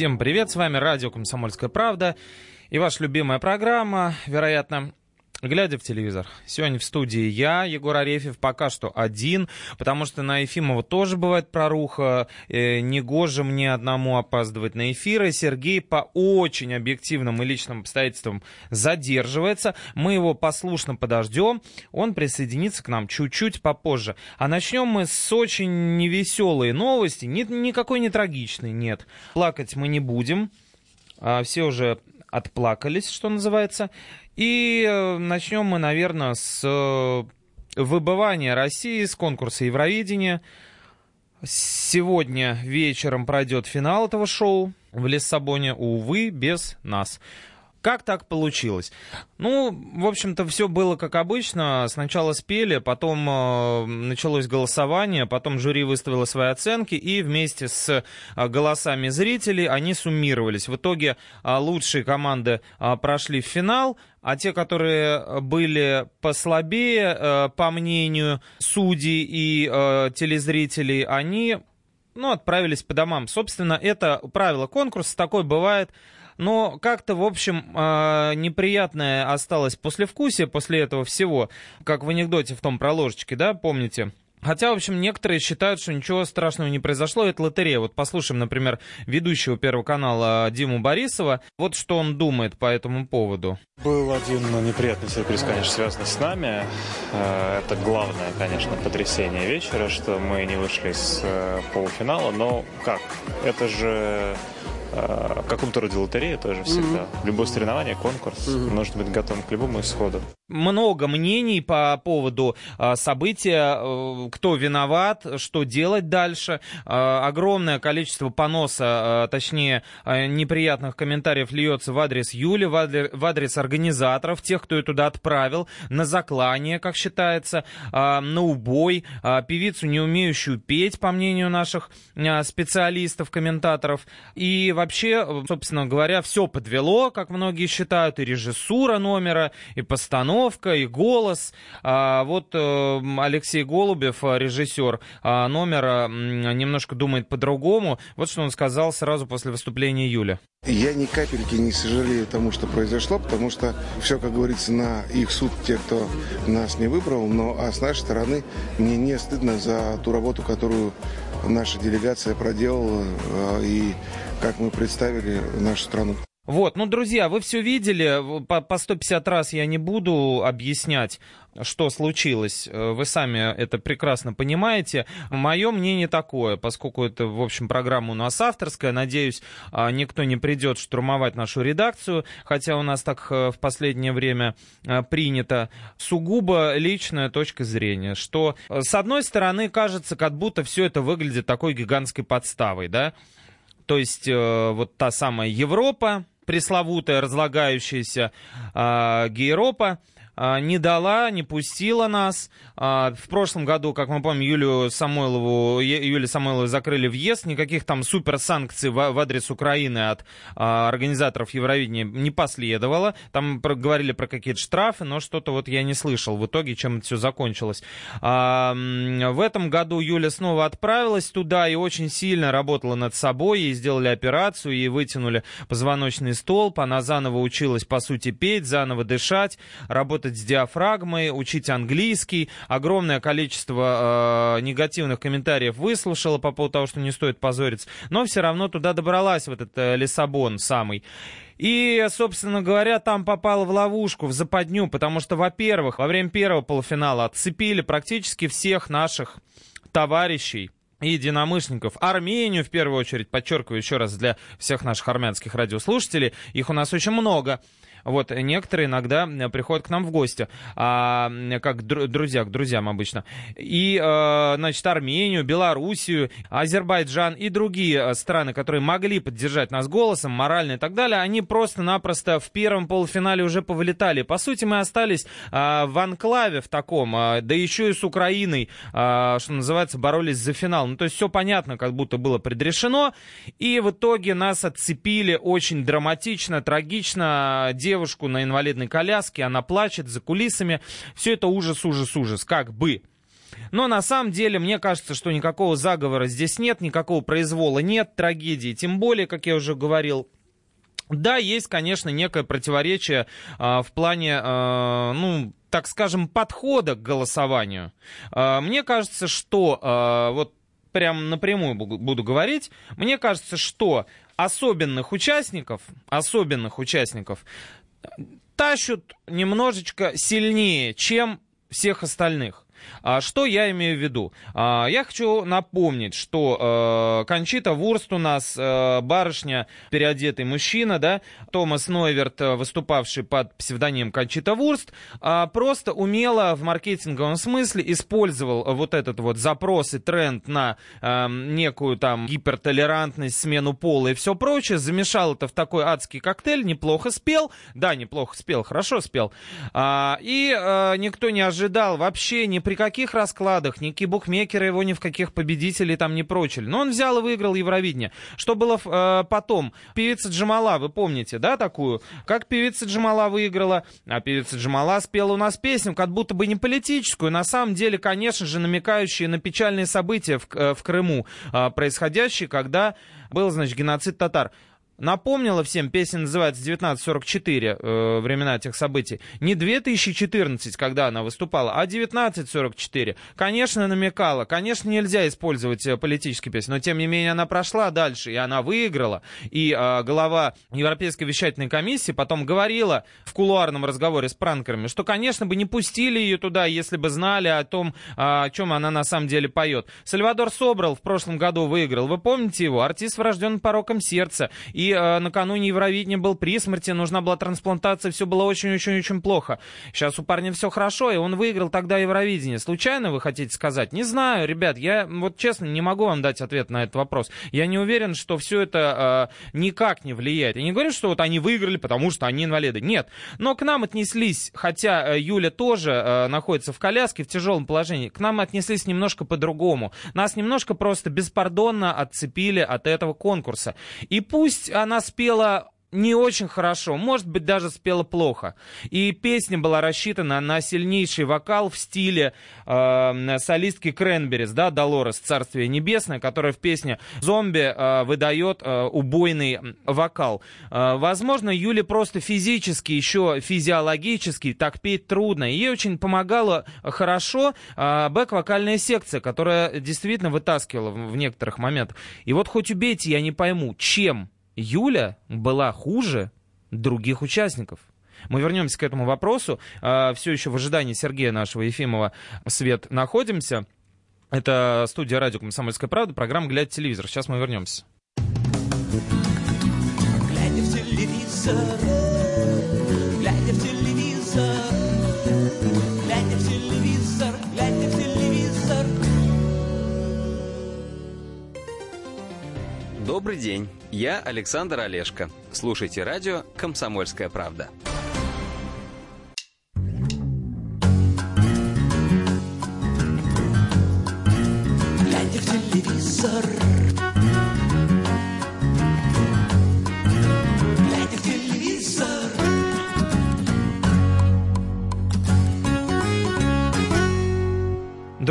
Всем привет, с вами радио «Комсомольская правда» и ваша любимая программа, вероятно, глядя в телевизор. Сегодня в студии я, Егор Арефьев, пока что один, потому что на Ефимова тоже бывает проруха. Э, негоже мне одному опаздывать на эфиры. Сергей по очень объективным и личным обстоятельствам задерживается. Мы его послушно подождем. Он присоединится к нам чуть-чуть попозже. А начнем мы с очень невеселой новости. Ни, никакой не трагичной, нет. Плакать мы не будем. А, все уже отплакались, что называется. И э, начнем мы, наверное, с э, выбывания России с конкурса Евровидения. Сегодня вечером пройдет финал этого шоу в Лиссабоне, увы, без нас. Как так получилось? Ну, в общем-то, все было как обычно. Сначала спели, потом э, началось голосование, потом жюри выставило свои оценки, и вместе с э, голосами зрителей они суммировались. В итоге э, лучшие команды э, прошли в финал, а те, которые были послабее, э, по мнению судей и э, телезрителей, они ну, отправились по домам. Собственно, это правило конкурса, такое бывает. Но как-то, в общем, э, неприятное осталось послевкусие после этого всего, как в анекдоте в том про ложечки, да, помните? Хотя, в общем, некоторые считают, что ничего страшного не произошло, это лотерея. Вот послушаем, например, ведущего Первого канала Диму Борисова. Вот что он думает по этому поводу. Был один неприятный сюрприз, конечно, связанный с нами. Э, это главное, конечно, потрясение вечера, что мы не вышли с э, полуфинала. Но как? Это же в каком-то роде лотерея тоже всегда. Mm-hmm. Любое соревнование, конкурс, mm-hmm. нужно быть готовым к любому исходу. Много мнений по поводу э, события, э, кто виноват, что делать дальше. Э, огромное количество поноса, точнее, неприятных комментариев льется в адрес Юли, в адрес, в адрес организаторов, тех, кто ее туда отправил, на заклание, как считается, на убой, певицу, не умеющую петь, по мнению наших специалистов, комментаторов, и вообще, собственно говоря, все подвело, как многие считают, и режиссура номера, и постановка, и голос. А, вот э, Алексей Голубев, режиссер а, номера, немножко думает по-другому. Вот что он сказал сразу после выступления Юли. Я ни капельки не сожалею тому, что произошло, потому что все, как говорится, на их суд те, кто нас не выбрал. Но а с нашей стороны мне не стыдно за ту работу, которую наша делегация проделала. Э, и как мы представили нашу страну. Вот, ну, друзья, вы все видели, по, по 150 раз я не буду объяснять, что случилось, вы сами это прекрасно понимаете. Мое мнение такое, поскольку это, в общем, программа у нас авторская, надеюсь, а, никто не придет штурмовать нашу редакцию, хотя у нас так э, в последнее время э, принято, сугубо личная точка зрения, что, э, с одной стороны, кажется, как будто все это выглядит такой гигантской подставой, да, то есть э, вот та самая Европа, пресловутая разлагающаяся э, Гейропа, не дала, не пустила нас. А, в прошлом году, как мы помним, Юлию Самойлову, Юлию Самойлову закрыли въезд. Никаких там суперсанкций в адрес Украины от а, организаторов Евровидения не последовало. Там говорили про какие-то штрафы, но что-то вот я не слышал в итоге, чем это все закончилось. В этом году Юля снова отправилась туда и очень сильно работала над собой. Ей сделали операцию, ей вытянули позвоночный столб. Она заново училась, по сути, петь, заново дышать, работать работать с диафрагмой, учить английский. Огромное количество э, негативных комментариев выслушала по поводу того, что не стоит позориться. Но все равно туда добралась, в этот э, Лиссабон самый. И, собственно говоря, там попала в ловушку, в западню, потому что, во-первых, во время первого полуфинала отцепили практически всех наших товарищей, единомышленников. Армению, в первую очередь, подчеркиваю еще раз для всех наших армянских радиослушателей, их у нас очень много. Вот, некоторые иногда э, приходят к нам в гости, а, как друзья, к друзьям обычно. И, а, значит, Армению, Белоруссию, Азербайджан и другие э, страны, которые могли поддержать нас голосом, морально и так далее, они просто-напросто в первом полуфинале уже повылетали. По сути, мы остались а, в анклаве в таком, а, да еще и с Украиной, а, что называется, боролись за финал. Ну, то есть все понятно, как будто было предрешено. И в итоге нас отцепили очень драматично, трагично девушку на инвалидной коляске, она плачет за кулисами. Все это ужас, ужас, ужас, как бы. Но на самом деле мне кажется, что никакого заговора здесь нет, никакого произвола нет, трагедии. Тем более, как я уже говорил, да, есть, конечно, некое противоречие а, в плане, а, ну, так скажем, подхода к голосованию. А, мне кажется, что а, вот прям напрямую буду говорить, мне кажется, что особенных участников, особенных участников тащут немножечко сильнее, чем всех остальных. А, что я имею в виду? А, я хочу напомнить, что э, Кончита Вурст у нас э, барышня, переодетый мужчина, да, Томас Нойверт, э, выступавший под псевдонимом Кончита Вурст, а, просто умело в маркетинговом смысле использовал вот этот вот запрос и тренд на некую там гипертолерантность, смену пола и все прочее, замешал это в такой адский коктейль, неплохо спел, да, неплохо спел, хорошо спел, и никто не ожидал вообще не при каких раскладах, никакие букмекеры его ни в каких победителей там не прочили. Но он взял и выиграл Евровидение. Что было э, потом? Певица Джамала, вы помните, да, такую? Как певица Джамала выиграла? А певица Джамала спела у нас песню, как будто бы не политическую, на самом деле, конечно же, намекающие на печальные события в, э, в Крыму, э, происходящие, когда был, значит, геноцид татар. Напомнила всем, песня называется 1944, э, времена тех событий. Не 2014, когда она выступала, а 1944. Конечно, намекала, конечно, нельзя использовать э, политические песни, но тем не менее она прошла дальше, и она выиграла. И э, глава Европейской вещательной комиссии потом говорила в кулуарном разговоре с пранкерами, что, конечно, бы не пустили ее туда, если бы знали о том, а, о чем она на самом деле поет. Сальвадор Собрал в прошлом году выиграл. Вы помните его? Артист, врожден пороком сердца. И э, накануне Евровидения был при смерти, нужна была трансплантация, все было очень-очень-очень плохо. Сейчас у парня все хорошо, и он выиграл тогда Евровидение. Случайно вы хотите сказать? Не знаю, ребят, я вот честно не могу вам дать ответ на этот вопрос. Я не уверен, что все это э, никак не влияет. Я не говорю, что вот они выиграли, потому что они инвалиды. Нет. Но к нам отнеслись, хотя э, Юля тоже э, находится в коляске, в тяжелом положении, к нам отнеслись немножко по-другому. Нас немножко просто беспардонно отцепили от этого конкурса. И пусть она спела не очень хорошо, может быть, даже спела плохо. И песня была рассчитана на сильнейший вокал в стиле э, солистки Кренберис, да, Долорес, Царствие Небесное, которая в песне «Зомби» э, выдает э, убойный вокал. Э, возможно, Юле просто физически, еще физиологически так петь трудно. Ей очень помогала хорошо э, бэк-вокальная секция, которая действительно вытаскивала в, в некоторых моментах. И вот хоть убейте, я не пойму, чем Юля была хуже других участников. Мы вернемся к этому вопросу. А, Все еще в ожидании Сергея нашего Ефимова «Свет» находимся. Это студия радио «Комсомольская правда», программа «Глядя телевизор». Сейчас мы вернемся. Глядя в телевизор, глядя в телевизор, глядя в телевизор, глядя в телевизор. Добрый день. Я Александр Олешко. Слушайте радио «Комсомольская правда».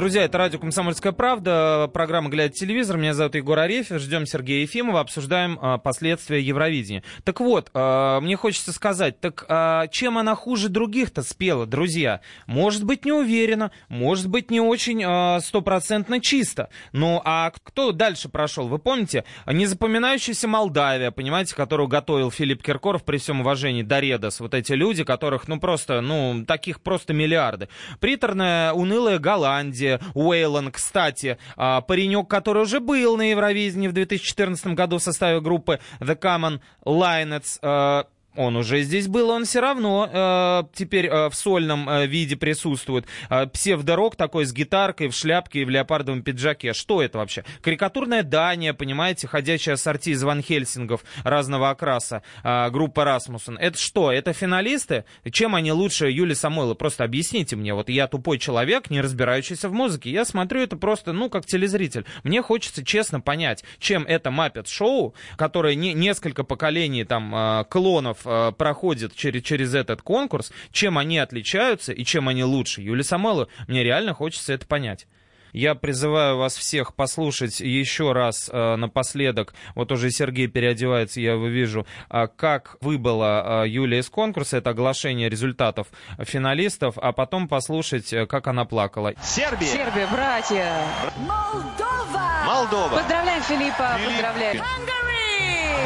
Друзья, это радио «Комсомольская правда», программа «Глядя телевизор». Меня зовут Егор Арефьев, ждем Сергея Ефимова, обсуждаем а, последствия Евровидения. Так вот, а, мне хочется сказать, так а, чем она хуже других-то спела, друзья? Может быть, не уверена, может быть, не очень а, стопроцентно чисто. Ну, а кто дальше прошел? Вы помните? Незапоминающаяся Молдавия, понимаете, которую готовил Филипп Киркоров, при всем уважении, Доредос. Вот эти люди, которых, ну, просто, ну, таких просто миллиарды. Приторная, унылая Голландия, Уэйлон, кстати, а, паренек, который уже был на Евровидении в 2014 году в составе группы The Common Linets, а, он уже здесь был, он все равно э, теперь э, в сольном э, виде присутствует. Э, псевдорок такой с гитаркой, в шляпке и в леопардовом пиджаке. Что это вообще? Карикатурная Дания, понимаете, ходячая ассорти из Ван Хельсингов разного окраса, э, группа Расмуссен. Это что? Это финалисты? Чем они лучше Юли Самойлова? Просто объясните мне. Вот я тупой человек, не разбирающийся в музыке. Я смотрю это просто, ну, как телезритель. Мне хочется честно понять, чем это маппет шоу, которое не, несколько поколений там э, клонов э, проходят через, через этот конкурс, чем они отличаются и чем они лучше. Юлия Самойлова, мне реально хочется это понять. Я призываю вас всех послушать еще раз э, напоследок, вот уже Сергей переодевается, я его вижу, э, как выбыла э, Юлия из конкурса, это оглашение результатов финалистов, а потом послушать, э, как она плакала. Сербия. Сербия, братья. Молдова. Молдова. Поздравляем Филиппа, Филипп. поздравляем.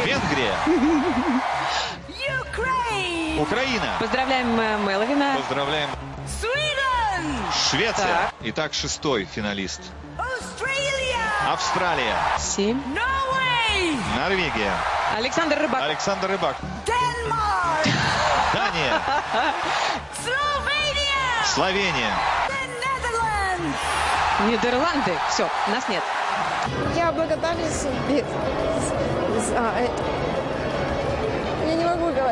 Венгрия. Ukraine. Украина. Поздравляем э, Меловина. Поздравляем. Sweden. Швеция. Так. Итак, шестой финалист. Australia. Австралия. Семь. Norway. Норвегия. Александр Рыбак. Александр Рыбак. Denmark. Дания. Словения. Netherlands. Нидерланды. Все, нас нет. Я благодарен судьбе за это.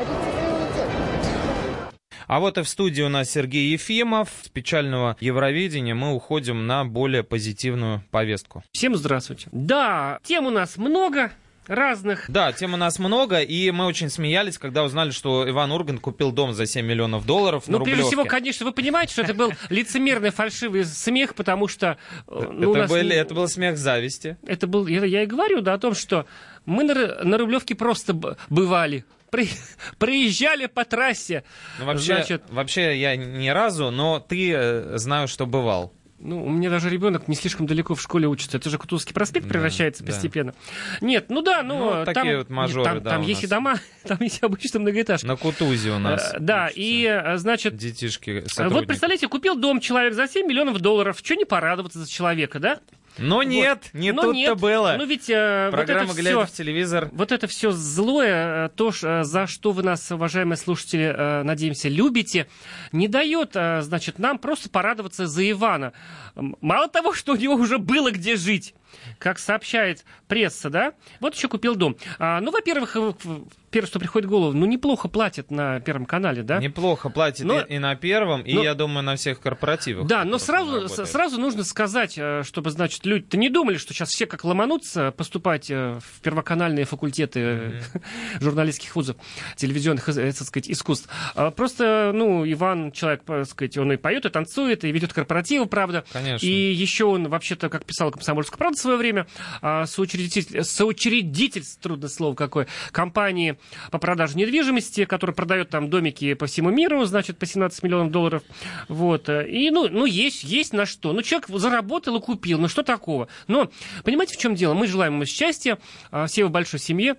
Говорить, извините. А вот и в студии у нас Сергей Ефимов. С печального Евровидения мы уходим на более позитивную повестку. Всем здравствуйте. Да, тем у нас много разных. Да, тем у нас много, и мы очень смеялись, когда узнали, что Иван Ургант купил дом за 7 миллионов долларов Ну, прежде всего, конечно, вы понимаете, что это был лицемерный фальшивый смех, потому что... э, ну, это, нас- были- это был смех зависти. это был, я, я и говорю, да, о том, что мы на, на Рублевке просто бывали. При- проезжали по трассе. Ну, вообще, Значит, вообще я ни разу, но ты э, знаю, что бывал. Ну, у меня даже ребенок не слишком далеко в школе учится. Это же Кутузовский проспект Да, превращается да. постепенно. Нет, ну да, ну, Ну, там, такие вот мажоры, там, да, там есть и дома, там есть обычно многоэтажки. На Кутузе у нас. Э, Да, учатся и, э, значит, детишки, вот сотрудники. представляете, купил дом человек за 7 миллионов долларов. Что не порадоваться за человека, да? Но нет, не Но тут-то было. Ну ведь э, вот Программа это «Глядя всё- в телевизор». Вот это все злое, э, то, ж, э, за что вы нас, уважаемые слушатели, э, надеемся, любите, не дает, э, значит, нам просто порадоваться за Ивана. Мало того, что у него уже было где жить, как сообщает пресса, да, вот еще купил дом. А, ну, во-первых, э, первое, что приходит в голову, ну, неплохо платят на Первом канале, да? Неплохо платит Но- и, и на первом, и, но- я думаю, на всех корпоративах. Да, но сразу, с- сразу нужно сказать, э, чтобы, значит, люди-то не думали, что сейчас все как ломанутся поступать э, в первоканальные факультеты э, журналистских вузов, телевизионных, так сказать, искусств. А Просто, ну, Иван, человек, так сказать, он и поет, и танцует, и ведет корпоративы, правда. Конечно. И еще он, вообще-то, как писал «Комсомольская правда» в свое время, а, соучредитель, соучредитель, трудное слово какое, компании по продаже недвижимости, которая продает там домики по всему миру, значит, по 17 миллионов долларов. Вот. э, И, ну, ну есть, есть на что. Ну, человек заработал и купил, ну, что такого? Но, понимаете, в чем дело? Мы желаем ему счастья, а, все в большой семье,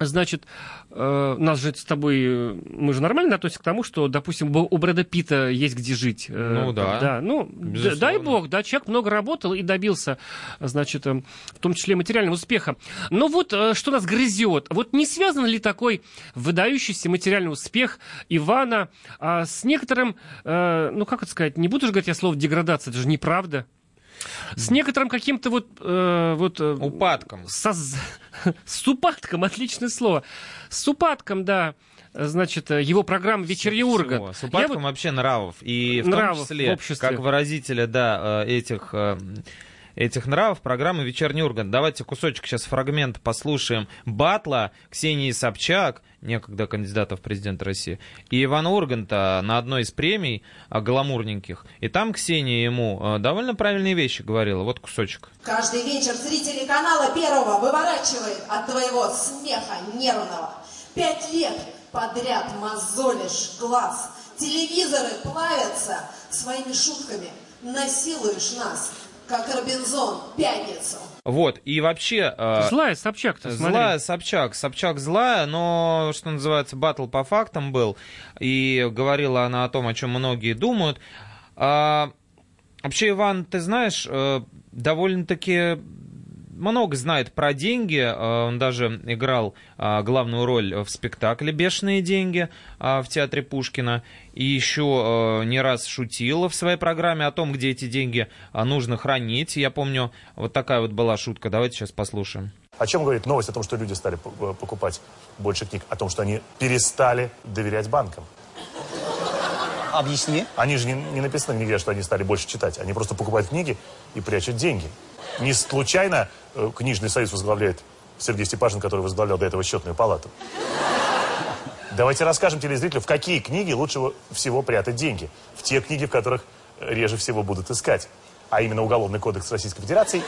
Значит, э, нас же с тобой, э, мы же нормально относимся к тому, что, допустим, у Брэда Питта есть где жить. Э, Ну да. Да, ну, Безусловно. дай бог, да, человек много работал и добился, значит, в том числе материального успеха. Но вот что нас грызет, вот не связан ли такой выдающийся материальный успех Ивана а, с некоторым, ну, как это сказать, не буду же говорить я слово деградация, это же неправда. С некоторым каким-то вот... э, вот э, Упадком. соз- С упадком, отличное слово. С упадком, да, значит, э, его программа «Вечерний Всего. Ургант». С Я упадком вот- вообще нравов. И в Нравов том в числе, обществе. как выразителя, да, э, этих... этих нравов программы «Вечерний Ургант». Давайте кусочек сейчас фрагмент послушаем. Батла Ксении Собчак, некогда кандидата в президенты России, и Ивана Урганта на одной из премий а, гламурненьких. И там Ксения ему э, довольно правильные вещи говорила. Вот кусочек. Каждый вечер зрители канала Первого выворачивает от твоего смеха нервного. Пять лет подряд мозолишь глаз. Телевизоры плавятся своими шутками. Насилуешь нас, как Робинзон, пятницу. Вот, и вообще... э, Злая Собчак-то, смотри. Злая Собчак. Собчак злая, но, что называется, батл по фактам был. И говорила она о том, о чем многие думают. А, вообще, Иван, ты знаешь, э, довольно-таки много знает про деньги. Э, Он даже играл э, главную роль в спектакле «Бешеные деньги» э, в театре Пушкина. И еще не раз шутил в своей программе о том, где эти деньги нужно хранить. Я помню, вот такая вот была шутка. Давайте сейчас послушаем. О чем говорит новость о том, что люди стали покупать больше книг? О том, что они перестали доверять банкам. Объясни. Они же не, не написано нигде, что они стали больше читать. Они просто покупают книги и прячут деньги. Не случайно э, книжный союз возглавляет Сергей Степашин, который возглавлял до этого счетную палату. Давайте расскажем телезрителю, в какие книги лучше всего прятать деньги. В те книги, в которых реже всего будут искать. а именно Уголовный кодекс Российской Федерации,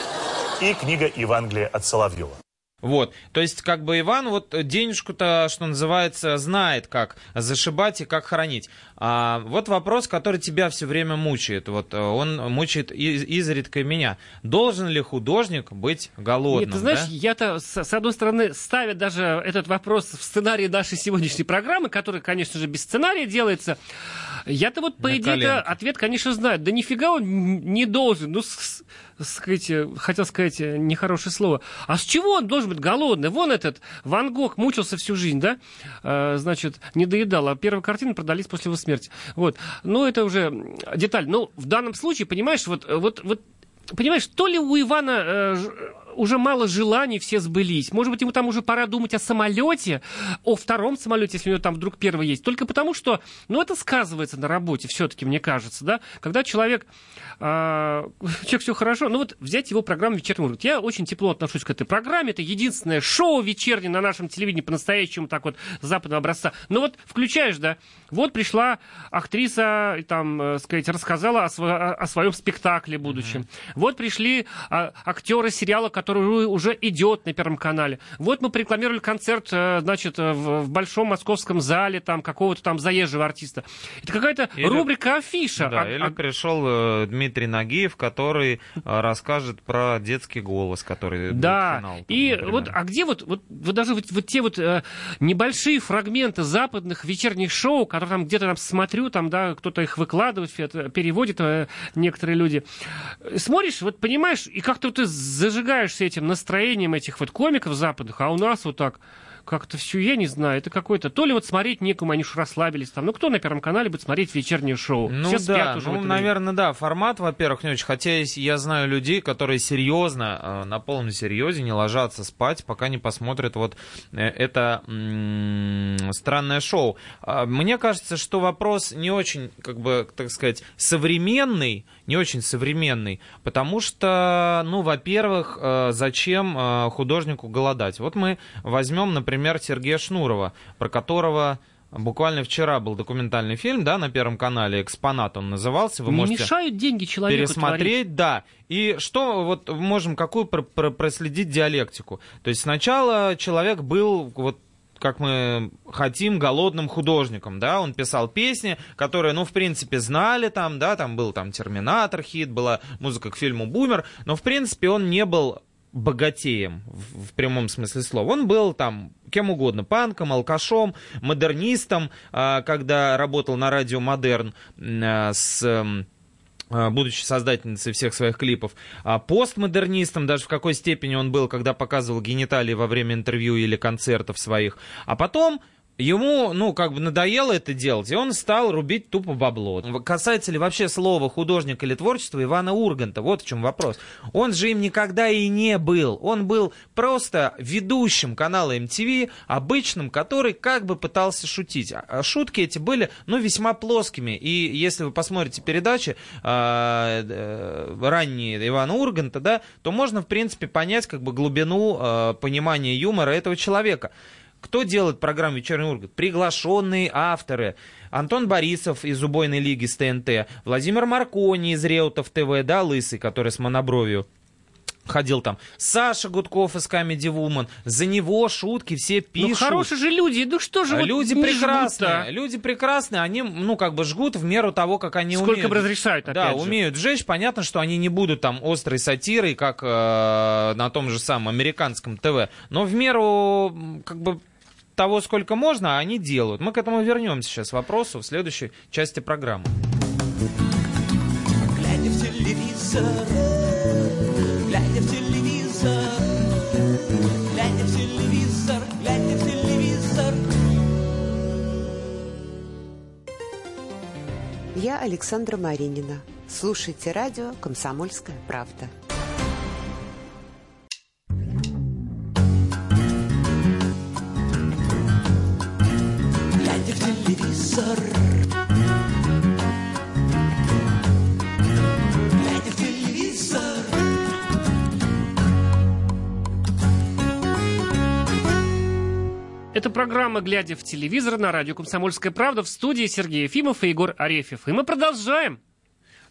и книга Евангелия от Соловьева. Вот, то есть как бы Иван вот денежку-то, что называется, знает, как зашибать и как хранить. А вот вопрос, который тебя все время мучает, вот э, он мучает из- изредка меня. Должен ли художник быть голодным? Нет, ты знаешь, да? я-то, с, с одной стороны, ставя даже этот вопрос в сценарий нашей сегодняшней программы, который, конечно же, без сценария делается, я-то вот, по идее, ответ, конечно, знаю. Да нифига он не должен. Ну, с- сказать, э, хотел сказать э, нехорошее слово. А с чего он должен быть голодный? Вон этот Ван Гог мучился всю жизнь, да? Э, значит, не доедал, а первые картины продались после его смерти. Вот. Ну, это уже деталь. Ну, в данном случае, понимаешь, вот, вот, вот Понимаешь, то ли у Ивана э, уже мало желаний все сбылись. Может быть, ему там уже пора думать о самолете, о втором самолете, если у него там вдруг первый есть. Только потому, что, ну, это сказывается на работе все-таки, мне кажется, да. Когда человек, а, человек все хорошо, ну вот взять его программу «Вечерний Ургант». Я очень тепло отношусь к этой программе. Это единственное шоу вечернее на нашем телевидении по-настоящему так вот западного образца. Ну вот включаешь, да, вот пришла актриса, там, э, сказать, рассказала о, сво- о- своем спектакле будущем. Вот пришли а, актеры сериала, который уже- уже идет на Первом канале. Вот мы рекламировали концерт, э, значит, э, в, большом московском зале там какого-то там заезжего артиста. Это какая-то Или- рубрика афиша. Да, А- или а- пришел э, Дмитрий Нагиев, который расскажет про детский голос, который Да, финал, там, и например. вот, а где вот, вот, вот даже вот, вот те вот э, небольшие фрагменты западных вечерних шоу, которые там где-то там смотрю, там, да, кто-то их выкладывает, переводит э, некоторые люди. Смотришь, вот понимаешь, и как-то вот ты зажигаешься этим настроением этих вот комиков западных, а у нас вот так как-то все, я не знаю, это какой-то... То ли вот смотреть некому, они уж расслабились там. Ну, кто на Первом канале будет смотреть вечернее шоу? Ну Все да, спят уже ну, это время. наверное, да. Формат, во-первых, не очень. Хотя есть- я знаю людей, которые серьезно, э, на полном серьезе не ложатся спать, пока не посмотрят вот э, это странное шоу. А, Мне кажется, что вопрос не очень, как бы, так сказать, современный, не очень современный, потому что, ну, во-первых, э, зачем э, художнику голодать? Вот мы возьмем, например, Сергея Шнурова, про которого Буквально вчера был документальный фильм, да, на Первом канале, «Экспонат» он назывался. Вы Не можете мешают деньги человеку творить? пересмотреть, да. И что вот можем какую про- про- проследить диалектику? То есть сначала человек был вот как мы хотим, голодным художником, да, он писал песни, которые, ну, в принципе, знали там, да, там был там «Терминатор» хит, была музыка к фильму «Бумер», но, в принципе, он не был богатеем в, в прямом смысле слова. Он был там кем угодно, панком, алкашом, модернистом, а, когда работал на радио «Модерн» а, с... а, будучи создательницей всех своих клипов, а постмодернистом, даже в какой степени он был, когда показывал гениталии во время интервью или концертов своих. А потом ему, ну, как бы надоело это делать, и он стал рубить тупо бабло. Касается ли вообще слова художник или творчество Ивана Урганта? Вот в чем вопрос. Он же им никогда и не был. Он был просто ведущим канала MTV, обычным, который как бы пытался шутить. А- а шутки эти были, ну, весьма плоскими. И если вы посмотрите передачи а, э, ранние Ивана Урганта, да, то можно, в принципе, понять как бы глубину понимания юмора этого человека. Кто делает программу «Вечерний Ургант»? Приглашенные авторы. Антон Борисов из «Убойной лиги» с ТНТ, Владимир Маркони из «Реутов ТВ», да, лысый, который с монобровью ходил там, Саша Гудков из Comedy Woman, за него шутки все пишут. Ну, хорошие же люди, ну что же вот люди не прекрасные, жгут-то? люди прекрасные, они, ну, как бы жгут в меру того, как они Сколько умеют. бы разрешают, Да, же. умеют жечь. Понятно, что они не будут там острой сатирой, как э, на том же самом американском ТВ. Но в меру, как бы, того, сколько можно, они делают. Мы к этому вернемся сейчас вопросу в следующей части программы. Глядя в телевизор, глядя в телевизор, глядя в телевизор, глядя в телевизор. Я Александра Маринина. Слушайте радио «Комсомольская правда». Телевизор. Глядя в телевизор. Это программа «Глядя в телевизор» на радио «Комсомольская правда» в студии Сергей Ефимов и Егор Арефьев. И мы продолжаем.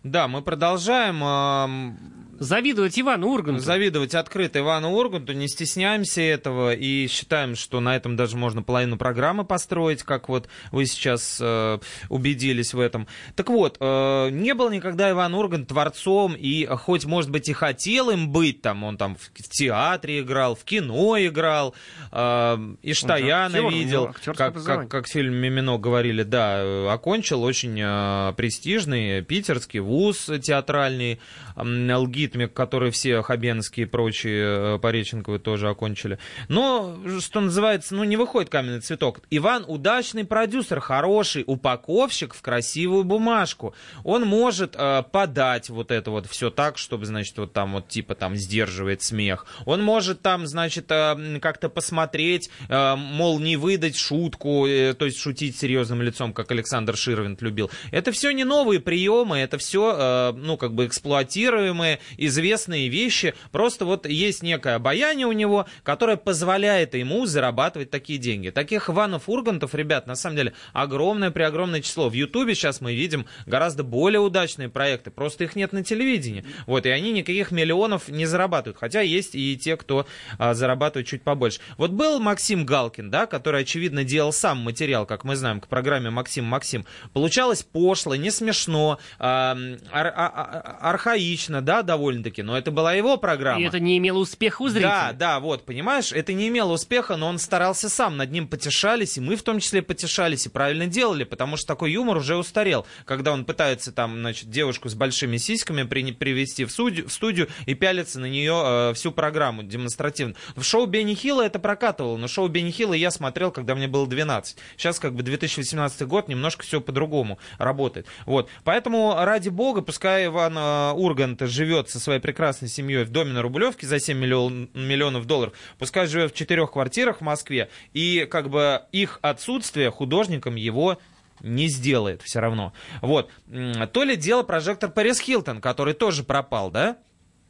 Да, мы продолжаем. Завидовать Ивану Урганту. Завидовать открыто Ивану Урганту, не стесняемся этого и считаем, что на этом даже можно половину программы построить, как вот вы сейчас э, убедились в этом. Так вот, э, не был никогда Иван Ургант творцом, и хоть, может быть, и хотел им быть, там, он там в, в театре играл, в кино играл, э, и Штаяна актер, видел, как, как, как в фильме «Мимино» говорили, да, э, окончил очень э, престижный питерский вуз театральный, м, ЛГИТМИК, который все Хабенские и прочие э, Пореченковы тоже окончили. Но, что называется, ну не выходит каменный цветок. Иван удачный продюсер, хороший упаковщик в красивую бумажку. Он может э, подать вот это вот все так, чтобы, значит, вот там вот типа там сдерживает смех. Он может там, значит, э, как-то посмотреть, э, мол, не выдать шутку, э, то есть шутить серьезным лицом, как Александр Ширвинд любил. Это все не новые приемы, это все, ну, как бы эксплуатируемые, известные вещи. Просто вот есть некое обаяние у него, которое позволяет ему зарабатывать такие деньги. Таких Иванов Ургантов, ребят, на самом деле, огромное при огромное число. В Ютубе сейчас мы видим гораздо более удачные проекты, просто их нет на телевидении. Вот, и они никаких миллионов не зарабатывают. Хотя есть и те, кто а, зарабатывает чуть побольше. Вот был Максим Галкин, да, который, очевидно, делал сам материал, как мы знаем, к программе Максим Максим. Получалось пошло, не смешно, а, а- а- архаично, да, довольно-таки, но это была его программа. И это не имело успеха у зрителей. Да, да, вот, понимаешь, это не имело успеха, но он старался сам, над ним потешались, и мы в том числе потешались, и правильно делали, потому что такой юмор уже устарел, когда он пытается там, значит, девушку с большими сиськами при- привести в, судью- в студию и пялится на нее э, всю программу демонстративно. В шоу Бенни Хилла это прокатывало, но шоу Бенни Хилла я смотрел, когда мне было 12. Сейчас как бы 2018 год, немножко все по-другому работает. Вот, поэтому ради бога, пускай Иван э, Ургант живет со своей прекрасной семьей в доме на Рублевке за 7 миллион- миллионов долларов, пускай живет в четырех квартирах в Москве, и как бы их отсутствие художником его не сделает все равно. Вот. То ли дело прожектор Пэрис Хилтон, который тоже пропал, да?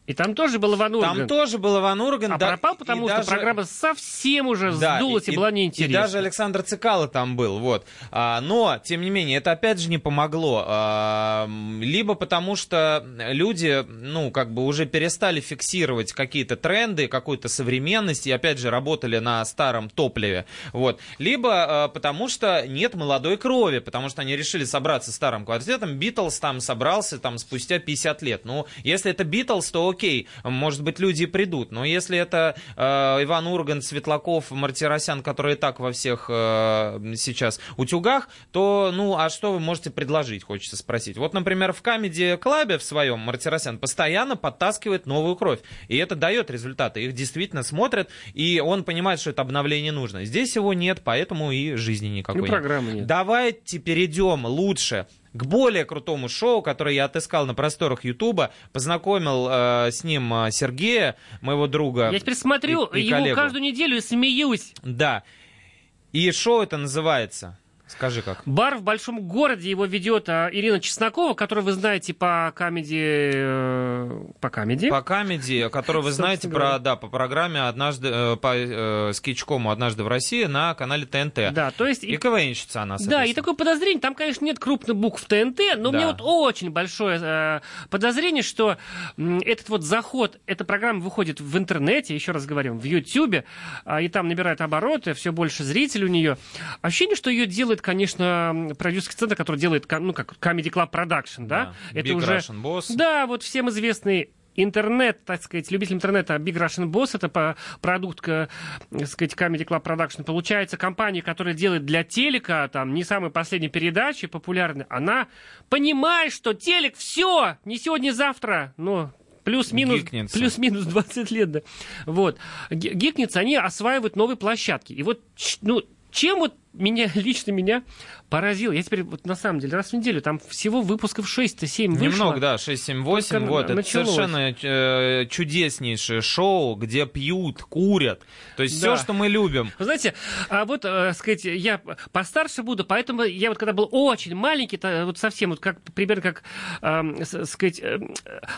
И там тоже был Иван Ургант. Там тоже был Иван Ургант. А да, пропал, потому и что даже- программа совсем уже Да, сдулась и, была И неинтересна. даже Александр Цикало там был, вот. А, но, тем не менее, это опять же не помогло. А, либо потому что люди, ну, как бы уже перестали фиксировать какие-то тренды, какую-то современность, и опять же работали на старом топливе, вот. Либо а, потому что нет молодой крови, потому что они решили собраться старым квартетом. Битлз там собрался там спустя 50 лет. Ну, если это Битлз, то окей, может быть, люди придут. Но если это э, Иван Ургант, Светлаков, Мартиросян, которые и так во всех э, сейчас утюгах, то, ну, а что вы можете предложить, хочется спросить. Вот, например, в Камеди Клабе в своем Мартиросян постоянно подтаскивает новую кровь. И это дает результаты. Их действительно смотрят, и он понимает, что это обновление нужно. Здесь его нет, поэтому и жизни никакой нет. программы нет. Давайте перейдем лучше к более крутому шоу, которое я отыскал на просторах Ютуба, познакомил э, с ним э, Сергея, моего друга. Я теперь смотрю и- и его коллегу. каждую неделю и смеюсь. Да. И шоу это называется. Скажи как. Бар в большом городе его ведет а, Ирина Чеснокова, которую вы знаете по комедии... э, По комедии. По комедии, которую вы знаете про, да, по программе однажды, э, по э, скетчкому «Однажды в России» на канале ТНТ. Да, то есть... И КВНщица она, Да, и такое подозрение, там, конечно, нет крупных букв ТНТ, но Да. меня вот очень большое э, подозрение, что м, этот вот заход, эта программа выходит в интернете, еще раз говорим, в Ютьюбе, а, и там набирает обороты, все больше зрителей у нее. Ощущение, что ее делает, конечно, продюсерский центр, который делает, ну, как Comedy Club Production, да? Да, Big Russian Boss. Да, вот всем известный интернет, так сказать, любитель интернета Big Russian Boss, это по- продукт, э, так сказать, Comedy Club Production. Получается, компания, которая делает для телека, там, не самые последние передачи популярные, она понимает, что телек, все, не сегодня, завтра, но плюс-минус, плюс-минус 20 лет, да. Вот. Ги- Гикнется, они осваивают новые площадки. И вот, ну, чем вот меня, лично меня поразило. Я теперь вот на самом деле раз в неделю, там всего выпусков 6-7 вышло. Немного, да, 6-7-8, Только вот, это началось. совершенно э, чудеснейшее шоу, где пьют, курят, то есть Да. все, что мы любим. Вы знаете, а вот, э, сказать, я постарше буду, поэтому я вот когда был очень маленький, то, вот совсем вот как примерно как, с- сказать, э,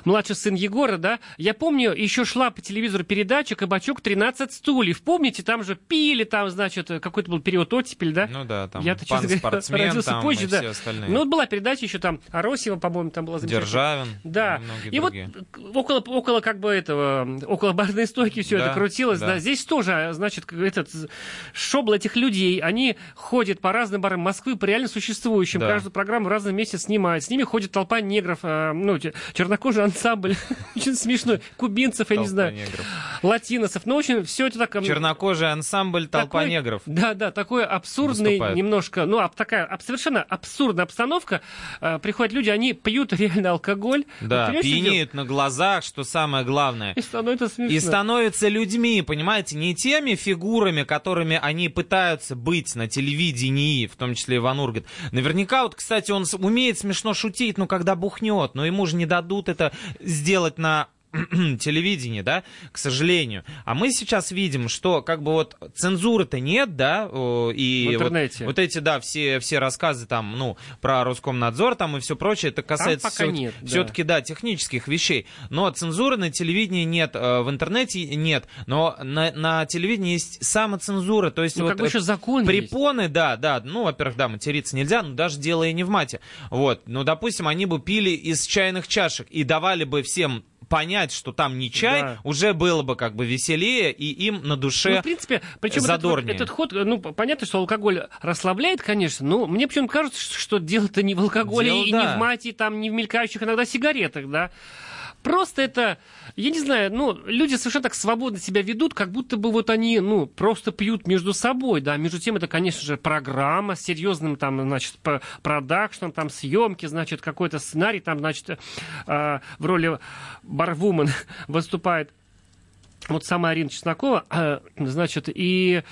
младший сын Егора, да, я помню, еще шла по телевизору передача «Кабачок 13 стульев». Помните, там же пили, там, значит, какой-то был период оттепели, профиль, да? Ну да, там Я-то, пан честно говоря, спортсмен родился там позже, и да. все остальные. Ну вот была передача еще там Аросева, по-моему, там была. Державин. Да. и И вот около, около как бы этого, около барной стойки все Да, это крутилось, да. да. Здесь тоже, а, значит, этот шобл этих людей, они ходят по разным барам Москвы, по реально существующим, Да. каждую программу в разном месте снимают. С ними ходит толпа негров, а, ну, чернокожий ансамбль, очень смешной, кубинцев, я не знаю, латиносов. Ну, очень все это так... Чернокожий ансамбль толпа негров. Да, да, такой абсурдный Выступает. немножко, ну, об- такая аб- совершенно абсурдная обстановка. Э, приходят люди, они пьют реально алкоголь. Да, Вот пьянеют на глазах, что самое главное. И становится смешно. И становятся людьми, понимаете, не теми фигурами, которыми они пытаются быть на телевидении, в том числе Иван Ургант. Наверняка, вот, кстати, он умеет смешно шутить, но когда бухнет, но ему же не дадут это сделать на телевидении, да, к сожалению. А мы сейчас видим, что как бы вот цензуры-то нет, да, и В вот- интернете. Вот, эти, да, все, все рассказы там, ну, про Роскомнадзор там и все прочее, это касается пока нет, да. все-таки, да, технических вещей. Но цензуры на телевидении нет, э, в интернете нет, но на, на телевидении есть самоцензура, то есть Ну, вот как бы еще э, закон есть. препоны, да, да, ну, во-первых, да, материться нельзя, но даже дело и не в мате. Вот, ну, допустим, они бы пили из чайных чашек и давали бы всем понять, что там не чай, Да. уже было бы как бы веселее, и им на душе Ну, в принципе, причем этот, задорнее. этот ход, ну, понятно, что алкоголь расслабляет, конечно, но мне почему-то кажется, что дело-то не в алкоголе Дело, и да. не в мате, там, не в мелькающих иногда сигаретах, да. Просто это, я не знаю, ну, люди совершенно так свободно себя ведут, как будто бы вот они, ну, просто пьют между собой, да. Между тем, это, конечно же, программа с серьезным там, значит, продакшном, там, съемки, значит, какой-то сценарий, там, значит, э, в роли барвумен выступает вот сама Арина Чеснокова, э, значит, и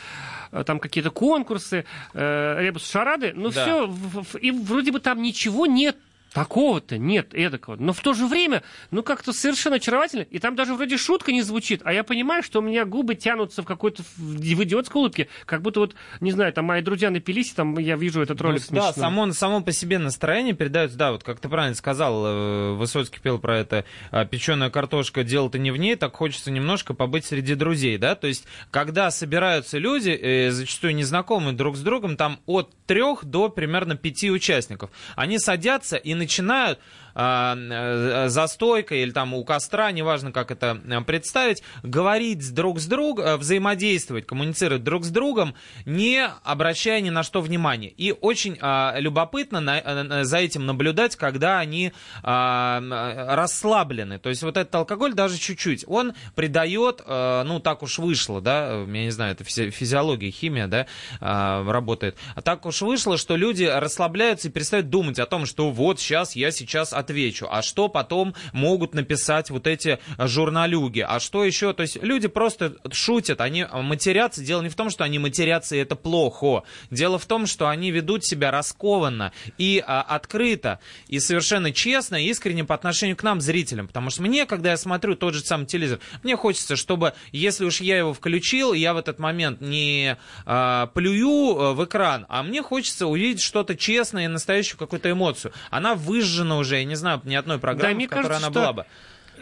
э, там какие-то конкурсы, э, ребус шарады, ну Да. все, и вроде бы там ничего нет такого-то, нет эдакого. Но в то же время, ну как-то совершенно очаровательно, и там даже вроде шутка не звучит, а я понимаю, что у меня губы тянутся в какой-то в идиотской улыбке, как будто вот, не знаю, там мои друзья напились, и там я вижу этот ролик Ну, да, смешной. само, само по себе настроение передается, да, вот как ты правильно сказал, э, Высоцкий пел про это, печеная картошка, дело-то не в ней, так хочется немножко побыть среди друзей, да, то есть, когда собираются люди, э, зачастую незнакомые друг с другом, там от трех до примерно пяти участников, они садятся и начинают э, за стойкой или там у костра, неважно, как это э, представить, говорить друг с другом, э, взаимодействовать, коммуницировать друг с другом, не обращая ни на что внимания. И очень а, любопытно э, за этим наблюдать, когда они а, э, расслаблены. То есть вот этот алкоголь даже чуть-чуть, он придает, э, ну так уж вышло, да, э, я не знаю, это физи- физиология, химия, да, а, работает. А так уж вышло, что люди расслабляются и перестают думать о том, что вот сейчас я сейчас отвечу, а что потом могут написать вот эти журналюги, а что еще, то есть люди просто шутят, они матерятся, дело не в том, что они матерятся и это плохо, дело в том, что они ведут себя раскованно и а, открыто, и совершенно честно, и искренне по отношению к нам, зрителям, потому что мне, когда я смотрю тот же самый телевизор, мне хочется, чтобы, если уж я его включил, я в этот момент не а, плюю в экран, а мне хочется увидеть что-то честное и настоящую какую-то эмоцию. Она выжжена уже, я не знаю ни одной программы, мне в которой кажется, она что- была бы.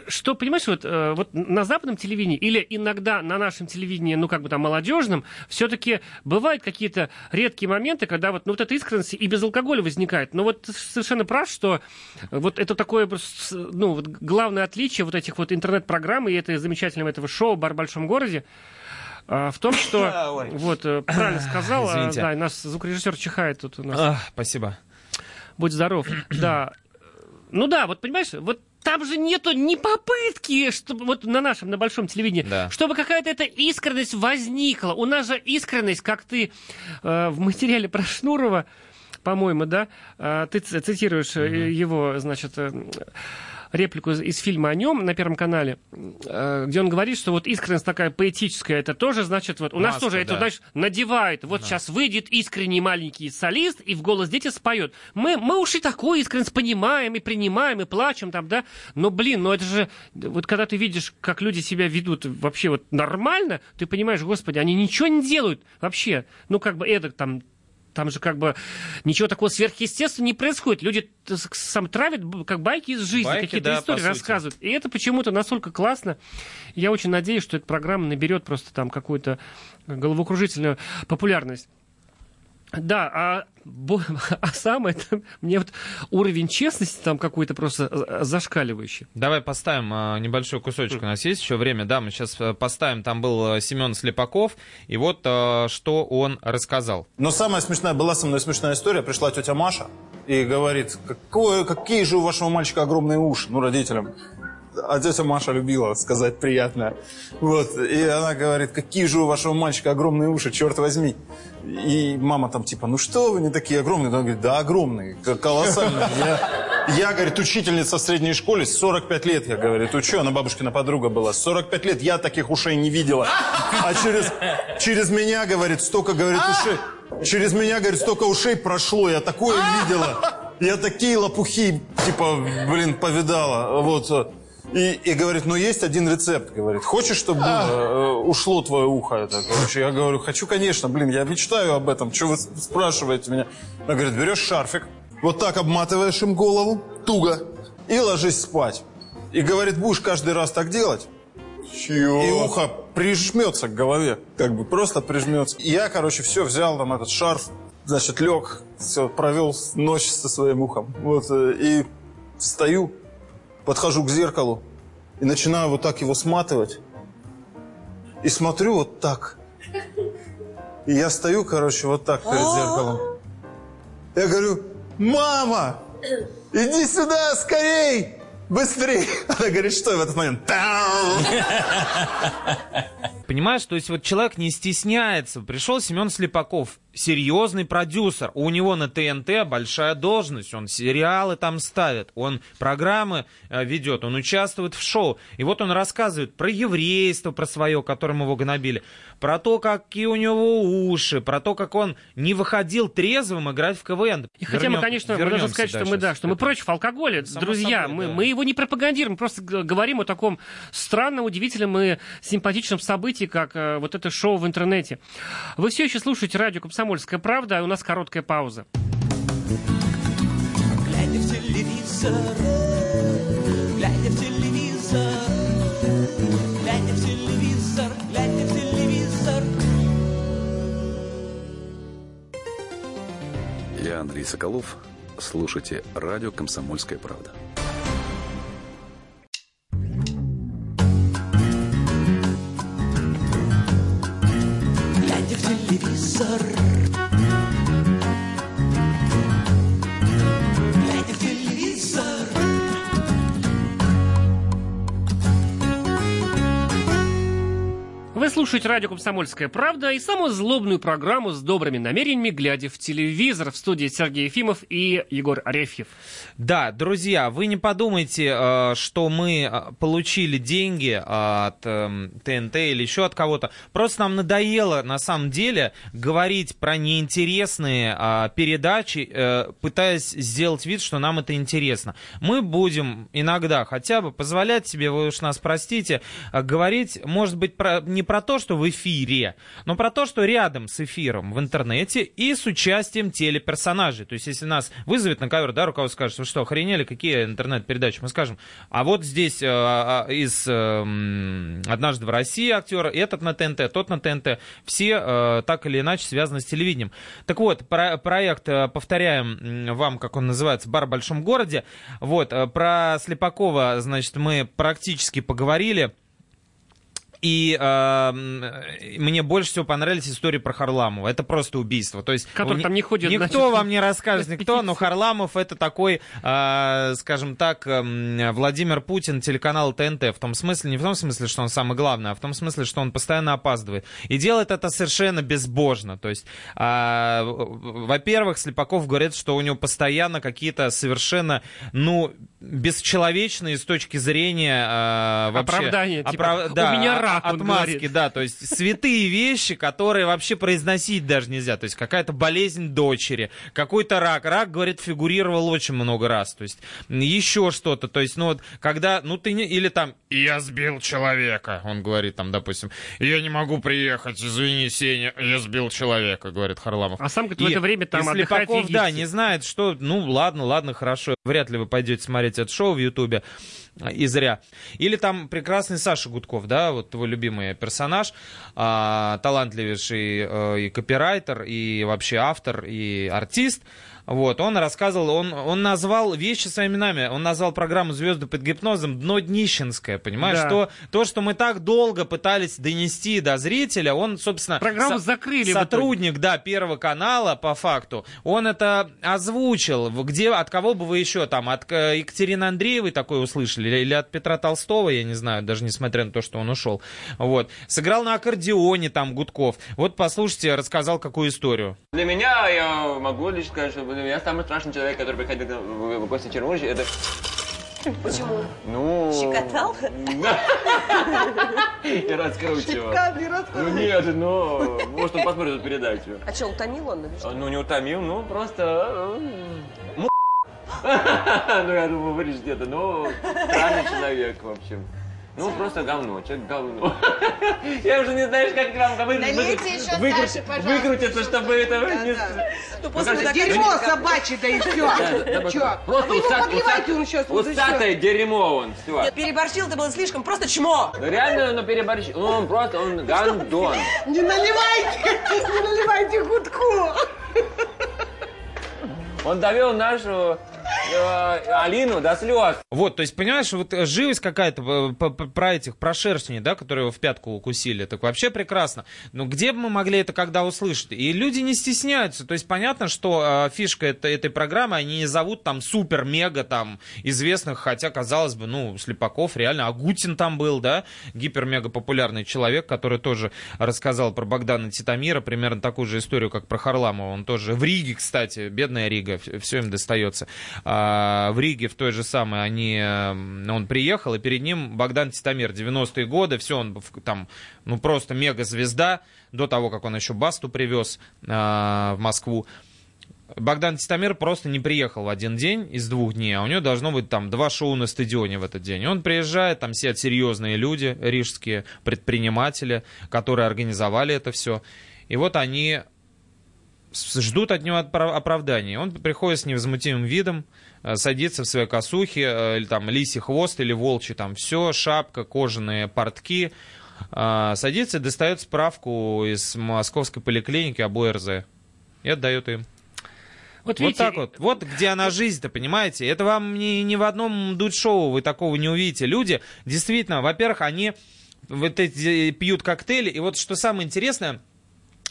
что, понимаешь, вот, э, вот на западном телевидении или иногда на нашем телевидении, ну, как бы там молодежном, все-таки бывают какие-то редкие моменты, когда вот, ну, вот эта искренность и без алкоголя возникает. Но вот ты совершенно прав, что вот это такое, ну, вот главное отличие вот этих вот интернет-программ и этой замечательного этого шоу «Бар в большом городе», а, в том, что, вот, э, правильно сказал, а, Извините. да, нас звукорежиссер чихает тут у нас. Ах, спасибо. Будь здоров. Да. Ну да, вот понимаешь, вот там же нету ни попытки, чтобы вот на нашем, на большом телевидении, Да. чтобы какая-то эта искренность возникла. У нас же искренность, как ты э, в материале про Шнурова, по-моему, да, э, ты цитируешь э, его, значит, э, реплику из, из фильма о нем на Первом канале, э, где он говорит, что вот искренность такая поэтическая, это тоже, значит, вот у нас Маска, тоже это, да. знаешь, надевает. Вот сейчас выйдет искренний маленький солист и в голос дети споет. Мы, мы уж и такую искренность понимаем, и принимаем, и плачем там, да. Но, блин, ну это же... Вот когда ты видишь, как люди себя ведут вообще вот нормально, ты понимаешь, господи, они ничего не делают вообще. Ну, как бы это там там же как бы ничего такого сверхъестественного не происходит. Люди сам травят как байки из жизни, Байки, какие-то да, истории рассказывают. И это почему-то настолько классно. Я очень надеюсь, что эта программа наберет просто там какую-то головокружительную популярность. Да, а, а самое, там, мне вот уровень честности там какой-то просто э, зашкаливающий. Давай поставим а, небольшой кусочек. У нас есть еще время. Да, мы сейчас э, поставим. Там был э, Семен Слепаков. И вот а, что он рассказал. Но самая смешная, была со мной смешная история. Пришла тетя Маша и говорит, «Какое- какие же у вашего мальчика огромные уши, ну, родителям. А тетя Маша любила сказать приятное. Вот, и она говорит, какие же у вашего мальчика огромные уши, черт возьми. И мама там типа, ну что вы не такие огромные? Она говорит, да огромные, колоссальные. Я, я, говорит, учительница в средней школе, 45 лет, я, говорит, учу, она бабушкина подруга была. 45 лет я таких ушей не видела. А через, через меня, говорит, столько, говорит, ушей. Через меня, говорит, столько ушей прошло, я такое видела. Я такие лопухи, типа, блин, повидала. Вот. И, и говорит, ну есть один рецепт, говорит. Хочешь, чтобы было, э, ушло твое ухо? Это, короче, я говорю, хочу, конечно, блин, я мечтаю об этом. Что вы спрашиваете меня? Она говорит, берешь шарфик, вот так обматываешь им голову, туго, и ложись спать. И говорит, будешь каждый раз так делать, и ухо прижмется к голове, как бы просто прижмется. И я, короче, все взял там этот шарф, значит, лег, все, провел ночь со своим ухом. Вот, э, и встаю, подхожу к зеркалу и начинаю вот так его сматывать. И смотрю вот так. И я стою, короче, вот так перед зеркалом. Я говорю, мама, иди сюда скорей, быстрей. Она говорит, что в этот момент? Понимаешь, то есть вот человек не стесняется. Пришел Семен Слепаков, серьезный продюсер. У него на ТНТ большая должность. Он сериалы там ставит, он программы э, ведет, он участвует в шоу. И вот он рассказывает про еврейство, про свое, которым его гнобили, про то, какие у него уши, про то, как он не выходил трезвым играть в КВН. И хотя мы, конечно, должны сказать, что мы, да, что мы против алкоголя. Само Друзья, собой, мы, да. мы его не пропагандируем, просто говорим о таком странном, удивительном и симпатичном событии, как э, вот это шоу в интернете. Вы все еще слушаете радио «Комсомольская правда», а у нас короткая пауза. Глядя в телевизор, глядя в телевизор, глядя в телевизор, глядя в телевизор. Я Андрей Соколов. Слушайте радио «Комсомольская правда». Вы слушаете радио «Комсомольская правда» и самую злобную программу с добрыми намерениями, глядя в телевизор. В студии Сергей Ефимов и Егор Арефьев. Да, друзья, вы не подумайте, э, что мы э, получили деньги от эм, ТНТ или еще от кого-то. Просто нам надоело, на самом деле, говорить про неинтересные э, передачи, э, пытаясь сделать вид, что нам это интересно. Мы будем иногда хотя бы позволять себе, вы уж нас простите, э, говорить, может быть, про, не про то, что в эфире, но про то, что рядом с эфиром в интернете и с участием телеперсонажей. То есть, если нас вызовет на ковер, да, руководство скажет, вы что, охренели, какие интернет-передачи? Мы скажем, а вот здесь э, а, из э, «Однажды в России» актер, этот на ТНТ, тот на ТНТ, все э, так или иначе связаны с телевидением. Так вот, про- проект, э, повторяем вам, как он называется, «Бар в большом городе». Вот, э, про Слепакова, значит, мы практически поговорили. И э, мне больше всего понравились истории про Харламова. Это просто убийство. То есть Который ни- там не ходит, Никто значит, вам не расскажет, никто, но Харламов это такой, э, скажем так, эм, Владимир Путин телеканал ТНТ. В том смысле, не в том смысле, что он самый главный, а в том смысле, что он постоянно опаздывает. И делает это совершенно безбожно. То есть, в- во-первых, Слепаков говорит, что у него постоянно какие-то совершенно, ну, бесчеловечные с точки зрения э, вообще... Оправдания, типа, оправ- «У да, меня рак», он отмазки, говорит. да, то есть святые вещи, которые вообще произносить даже нельзя. То есть какая-то болезнь дочери, какой-то рак. Рак, говорит, фигурировал очень много раз. То есть еще что-то. То есть, ну вот, когда, ну ты не, или там, я сбил человека, он говорит там, допустим, я не могу приехать, извини, Сеня, я сбил человека, говорит Харламов. А сам, говорит, в это время там и в Слепаков, да, не знает, что, ну ладно, ладно, хорошо. Вряд ли вы пойдете смотреть это шоу в Ютубе. И зря. Или там прекрасный Саша Гудков, да, вот твой любимый персонаж, а, талантливейший э, и копирайтер, и вообще автор, и артист. Вот, он рассказывал, он, он назвал вещи своими именами. Он назвал программу «Звезды под гипнозом» дно днищенское, понимаешь? Да. То, то, что мы так долго пытались донести до зрителя, он, собственно... Программу со- закрыли. Сотрудник, да, Первого канала, по факту, он это озвучил. Где, от кого бы вы еще там, от э, Екатерины Андреевой такое услышали, или, или от Петра Толстого, я не знаю, даже несмотря на то, что он ушел. Вот. Сыграл на аккордеоне там Гудков. Вот послушайте, рассказал какую историю. Для меня, я могу лишь сказать, что для меня самый страшный человек, который приходит в гости Чернуши, это... Почему? Ну... Щекотал? И раскручивал. Шикарный рассказ. Ну нет, ну... Может, он посмотрит эту передачу. А что, утомил он Ну, не утомил, ну, просто... Ну, я думаю, вырежете это, ну, странный человек, в общем. Ну, просто говно, человек говно. Я уже не знаешь, как пожалуйста. выкрутиться, чтобы это не... Ну, после дерьмо ну, собачье, да и все. Просто А и Усатое дерьмо он, все. Нет, переборщил ты было слишком, просто чмо. Реально, он переборщил. Ну, Он просто, он гандон. Не наливайте, не наливайте гудку. Он довел нашу Алину до слез. Вот, то есть, понимаешь, вот э, живость какая-то э, про этих, про шершней, да, которые его в пятку укусили, так вообще прекрасно. Но где бы мы могли это когда услышать? И люди не стесняются. То есть, понятно, что э, фишка это- этой программы, они не зовут там супер-мега там известных, хотя, казалось бы, ну, Слепаков реально, Агутин там был, да, гипер-мега популярный человек, который тоже рассказал про Богдана Титамира, примерно такую же историю, как про Харламова. Он тоже в Риге, кстати, бедная Рига, все им достается. А, в Риге в той же самой они, э, он приехал, и перед ним Богдан Титамир, 90-е годы, все, он там, ну, просто мега-звезда, до того, как он еще Басту привез а, в Москву. Богдан Титамир просто не приехал в один день из двух дней, а у него должно быть там два шоу на стадионе в этот день. Он приезжает, там сидят серьезные люди, рижские предприниматели, которые организовали это все. И вот они ждут от него оправдания. Он приходит с невозмутимым видом, э, садится в своей косухе, э, или там лисий хвост или волчий, там все, шапка, кожаные портки, э, садится и достает справку из московской поликлиники об ОРЗ и отдает им. Вот, Вот, видите, так вот. Вот где она жизнь-то, понимаете? Это вам ни, ни в одном дуть-шоу вы такого не увидите. Люди, действительно, во-первых, они вот эти пьют коктейли, и вот что самое интересное,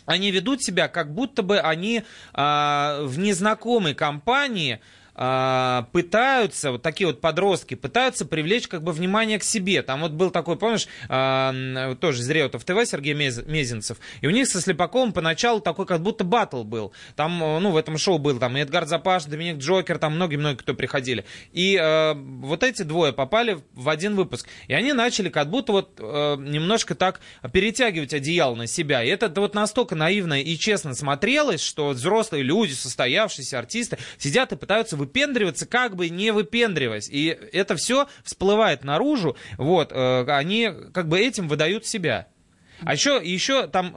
они ведут себя, как будто бы они а, в незнакомой компании пытаются, вот такие вот подростки, пытаются привлечь как бы внимание к себе. Там вот был такой, помнишь, а, тоже из Реутов ТВ Сергей Мез- Мезенцев, и у них со Слепаковым поначалу такой как будто батл был. Там, э, ну, в этом шоу был там Эдгар Запаш, Доминик Джокер, там многие-многие кто приходили. И э, вот эти двое попали в один выпуск. И они начали как будто вот э, немножко так перетягивать одеяло на себя. И это вот настолько наивно и честно смотрелось, что взрослые люди, состоявшиеся артисты, сидят и пытаются выпендриваться, как бы не выпендриваясь. И это все всплывает наружу. Вот, э, они как бы этим выдают себя. А еще, еще там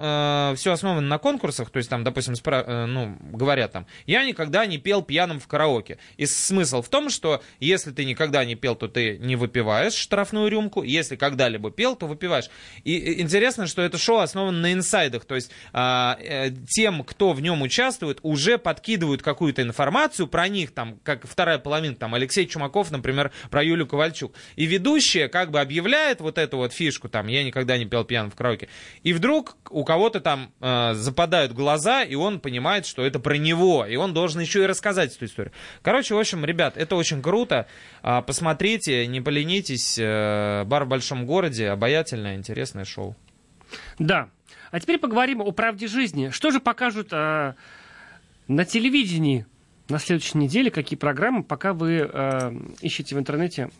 все основано на конкурсах, то есть там, допустим, спра- э, ну, говорят там, я никогда не пел пьяным в караоке. И смысл в том, что если ты никогда не пел, то ты не выпиваешь штрафную рюмку, если когда-либо пел, то выпиваешь. И э, интересно, что это шоу основано на инсайдах, то есть а, э, тем, кто в нем участвует, уже подкидывают какую-то информацию про них, там, как вторая половина, там, Алексей Чумаков, например, про Юлю Ковальчук. И ведущая как бы объявляет вот эту вот фишку, там, я никогда не пел пьяным в караоке. И вдруг у кого-то там э, западают глаза, и он понимает, что это про него, и он должен еще и рассказать эту историю. Короче, в общем, ребят, это очень круто. А, посмотрите, не поленитесь. Э, бар в большом городе, обаятельное, интересное шоу. Да. А теперь поговорим о правде жизни. Что же покажут а, на телевидении на следующей неделе, какие программы, пока вы а, ищете в интернете,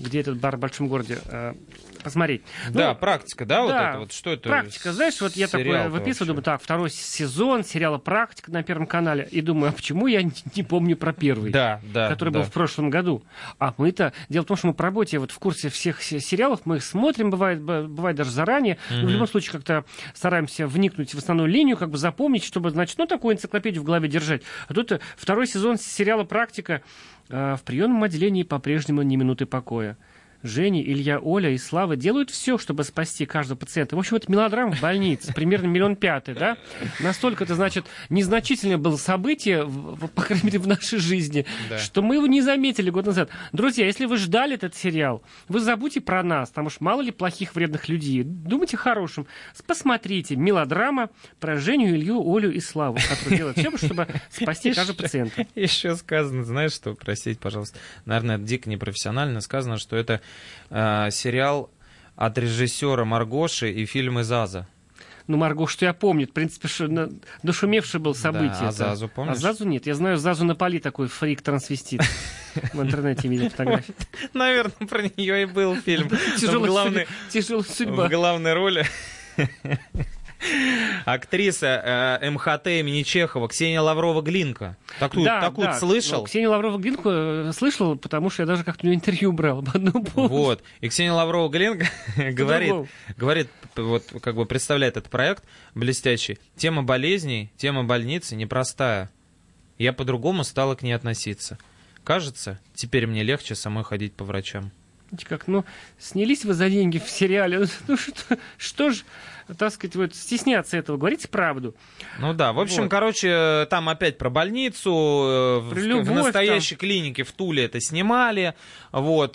где этот бар в большом городе, а, посмотреть. Да, Ну, практика, да, вот да, это вот, что это? Практика, знаешь, вот я такое выписываю, думаю, так, второй сезон сериала «Практика» на Первом канале, и думаю, а почему я не, не помню про первый? Да, да, Который да. был в прошлом году. А мы-то... Дело в том, что мы по работе вот в курсе всех се- сериалов, мы их смотрим, бывает, бывает даже заранее, но в любом случае как-то стараемся вникнуть в основную линию, как бы запомнить, чтобы, значит, ну, такую энциклопедию в голове держать. А тут э, второй сезон сериала «Практика» э, в приемном отделении по-прежнему ни минуты покоя. Женя, Илья, Оля и Слава делают все, чтобы спасти каждого пациента. В общем, это мелодрама в больнице, примерно миллион пятый, да? Настолько это, значит, незначительное было событие, по крайней мере, в нашей жизни, Да. что мы его не заметили год назад. Друзья, если вы ждали этот сериал, вы забудьте про нас, потому что мало ли плохих, вредных людей. Думайте о хорошем. Посмотрите. Мелодрама про Женю, Илью, Олю и Славу, которые делают все, чтобы спасти каждого пациента. Еще сказано, знаешь что, простите, пожалуйста, наверное, это дико непрофессионально, сказано, что это э, сериал от режиссера Маргоши и фильм из Аза. Ну, Марго, что я помню, в принципе, что на- было событие. а это. Зазу помнишь? А Зазу нет. Я знаю Зазу Наполи, такой фрик-трансвестит. В интернете видел фотографии. Наверное, про нее и был фильм. Тяжелая судьба. В главной роли актриса э, МХТ имени Чехова Ксения Лаврова-Глинка. Такую, Да, такую да. слышал? Ну, Ксению Лаврову Глинку э, слышал, потому что я даже как-то у нее интервью брал по одному поводу. Вот. И Ксения Лаврова Глинка говорит, говорит, вот как бы представляет этот проект блестящий. Тема болезней, тема больницы непростая. Я по-другому стала к ней относиться. Кажется, теперь мне легче самой ходить по врачам. Как, ну, снялись вы за деньги в сериале. Ну, что, что ж, так сказать, вот стесняться этого. Говорите правду. Ну да, в общем, Вот. короче, там опять про больницу, э, в, Про в любовь настоящей клинике в Туле это снимали, вот,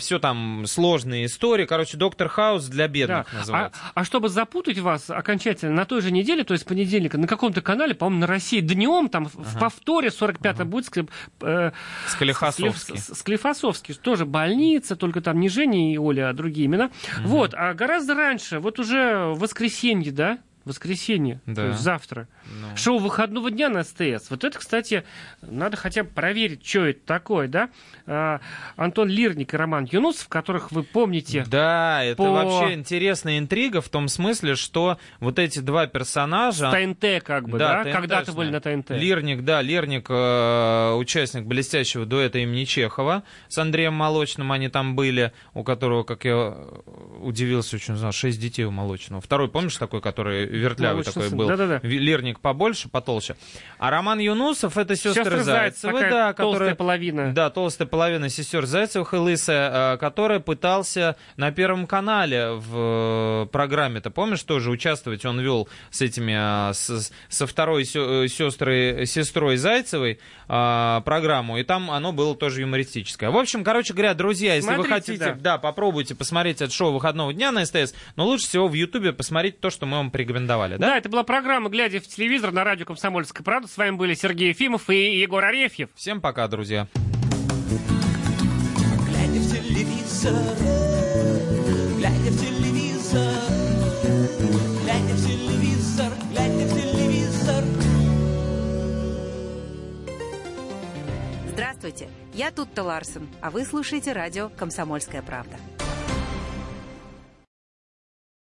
все там сложные истории, короче, Доктор Хаус для Да. бедных А, называется. а чтобы запутать вас окончательно, на той же неделе, то есть понедельника, на каком-то канале, по-моему, на России днем, там в- в повторе 45-й будет ск- э, Склифосовский. Склиф- Склифосовский, тоже больница, только там не Женя и Оля, а другие имена. Вот, а гораздо раньше, вот уже в воскресенье, да? Воскресенье, Да. то есть завтра. Ну. Шоу выходного дня на СТС. Вот это, кстати, надо хотя бы проверить, что это такое, да? А, Антон Лирник и Роман Юнусов, которых вы помните. Да, это по- вообще интересная интрига в том смысле, что вот эти два персонажа... С ТНТ как бы, да? ТНТ-шные. Когда-то были на ТНТ. Лирник, да, Лирник, э, участник блестящего дуэта имени Чехова. С Андреем Молочным они там были, у которого, как я удивился, очень знал, шесть детей у Молочного. Второй, помнишь, такой, который вертлявый Молочный такой сын. был? Да-да-да. Лирник побольше, потолще. А Роман Юнусов это сестры, Сестры Зайцевы, такая да, толстая которые... половина. Да, толстая половина сестер Зайцевых и Лысая, э, которая пытался на Первом канале в э, программе-то, помнишь, тоже участвовать, он вел с этими, э, с- со второй сестрой, сестрой Зайцевой программу, и там оно было тоже юмористическое. В общем, короче говоря, друзья, если вы Смотрите, хотите, да. да. попробуйте посмотреть это шоу выходного дня на СТС, но лучше всего в Ютубе посмотреть то, что мы вам порекомендовали, да? Да, это была программа «Глядя в телевизор» на радио «Комсомольская правда». С вами были Сергей Ефимов и Егор Арефьев. Всем пока, друзья. Глядя в телевизор, глядя в телевизор, глядя в телевизор, глядя в телевизор. Здравствуйте, я Тутта Ларсен, а вы слушаете радио «Комсомольская правда».